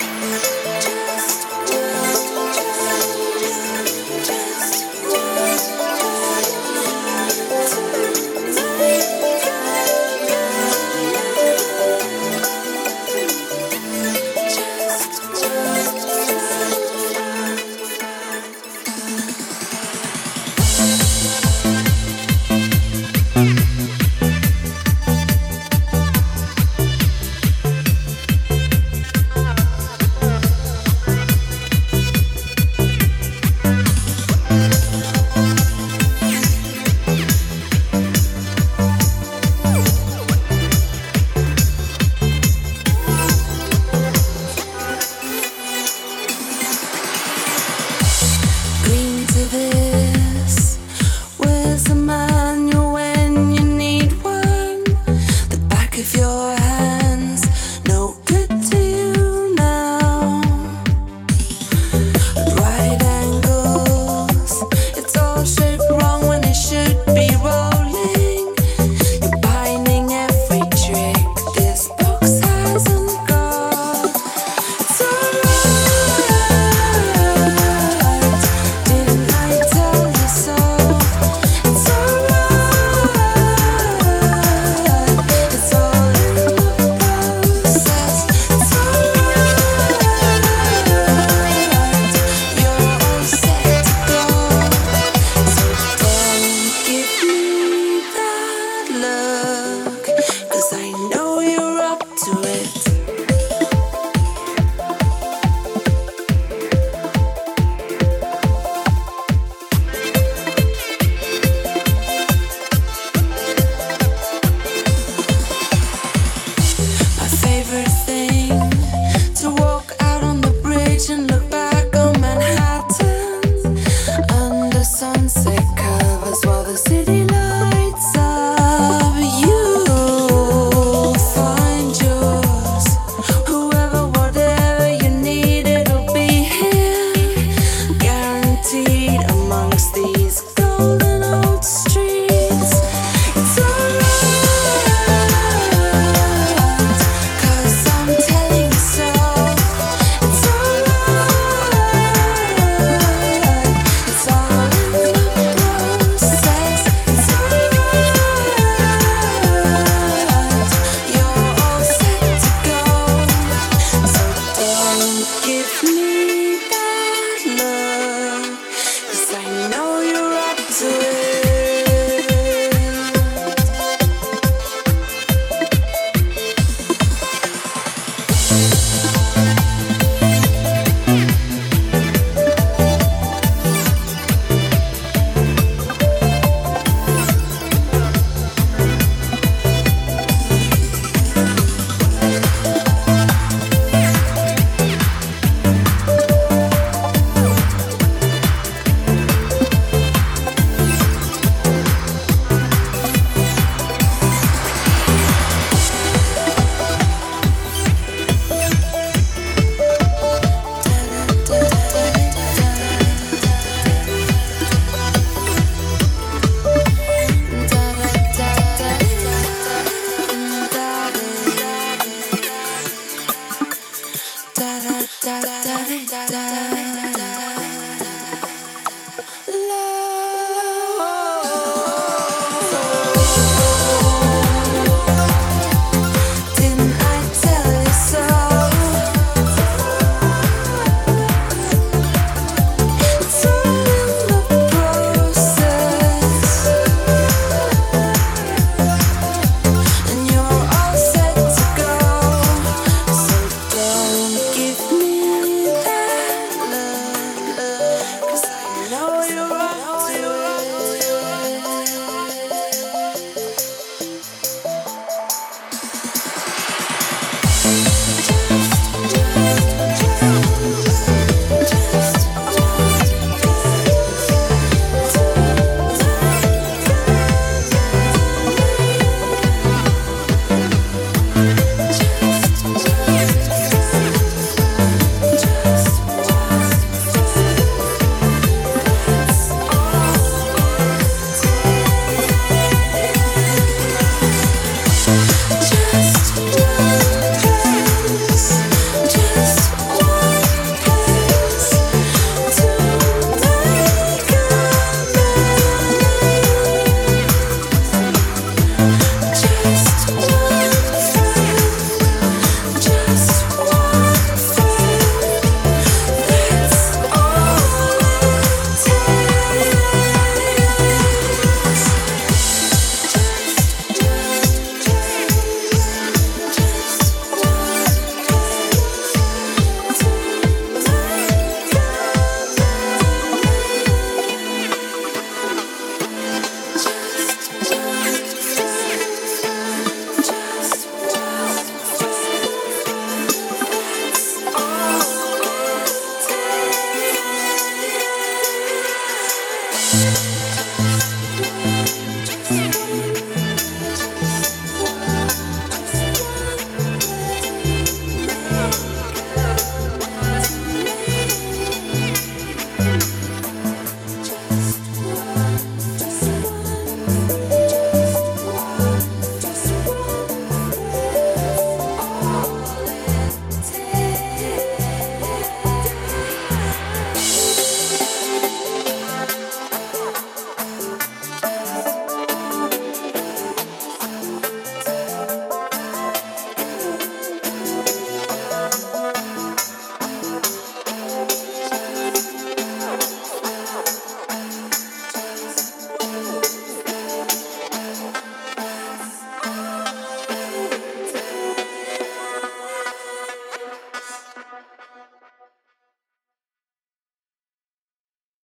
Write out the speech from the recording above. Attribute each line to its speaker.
Speaker 1: Just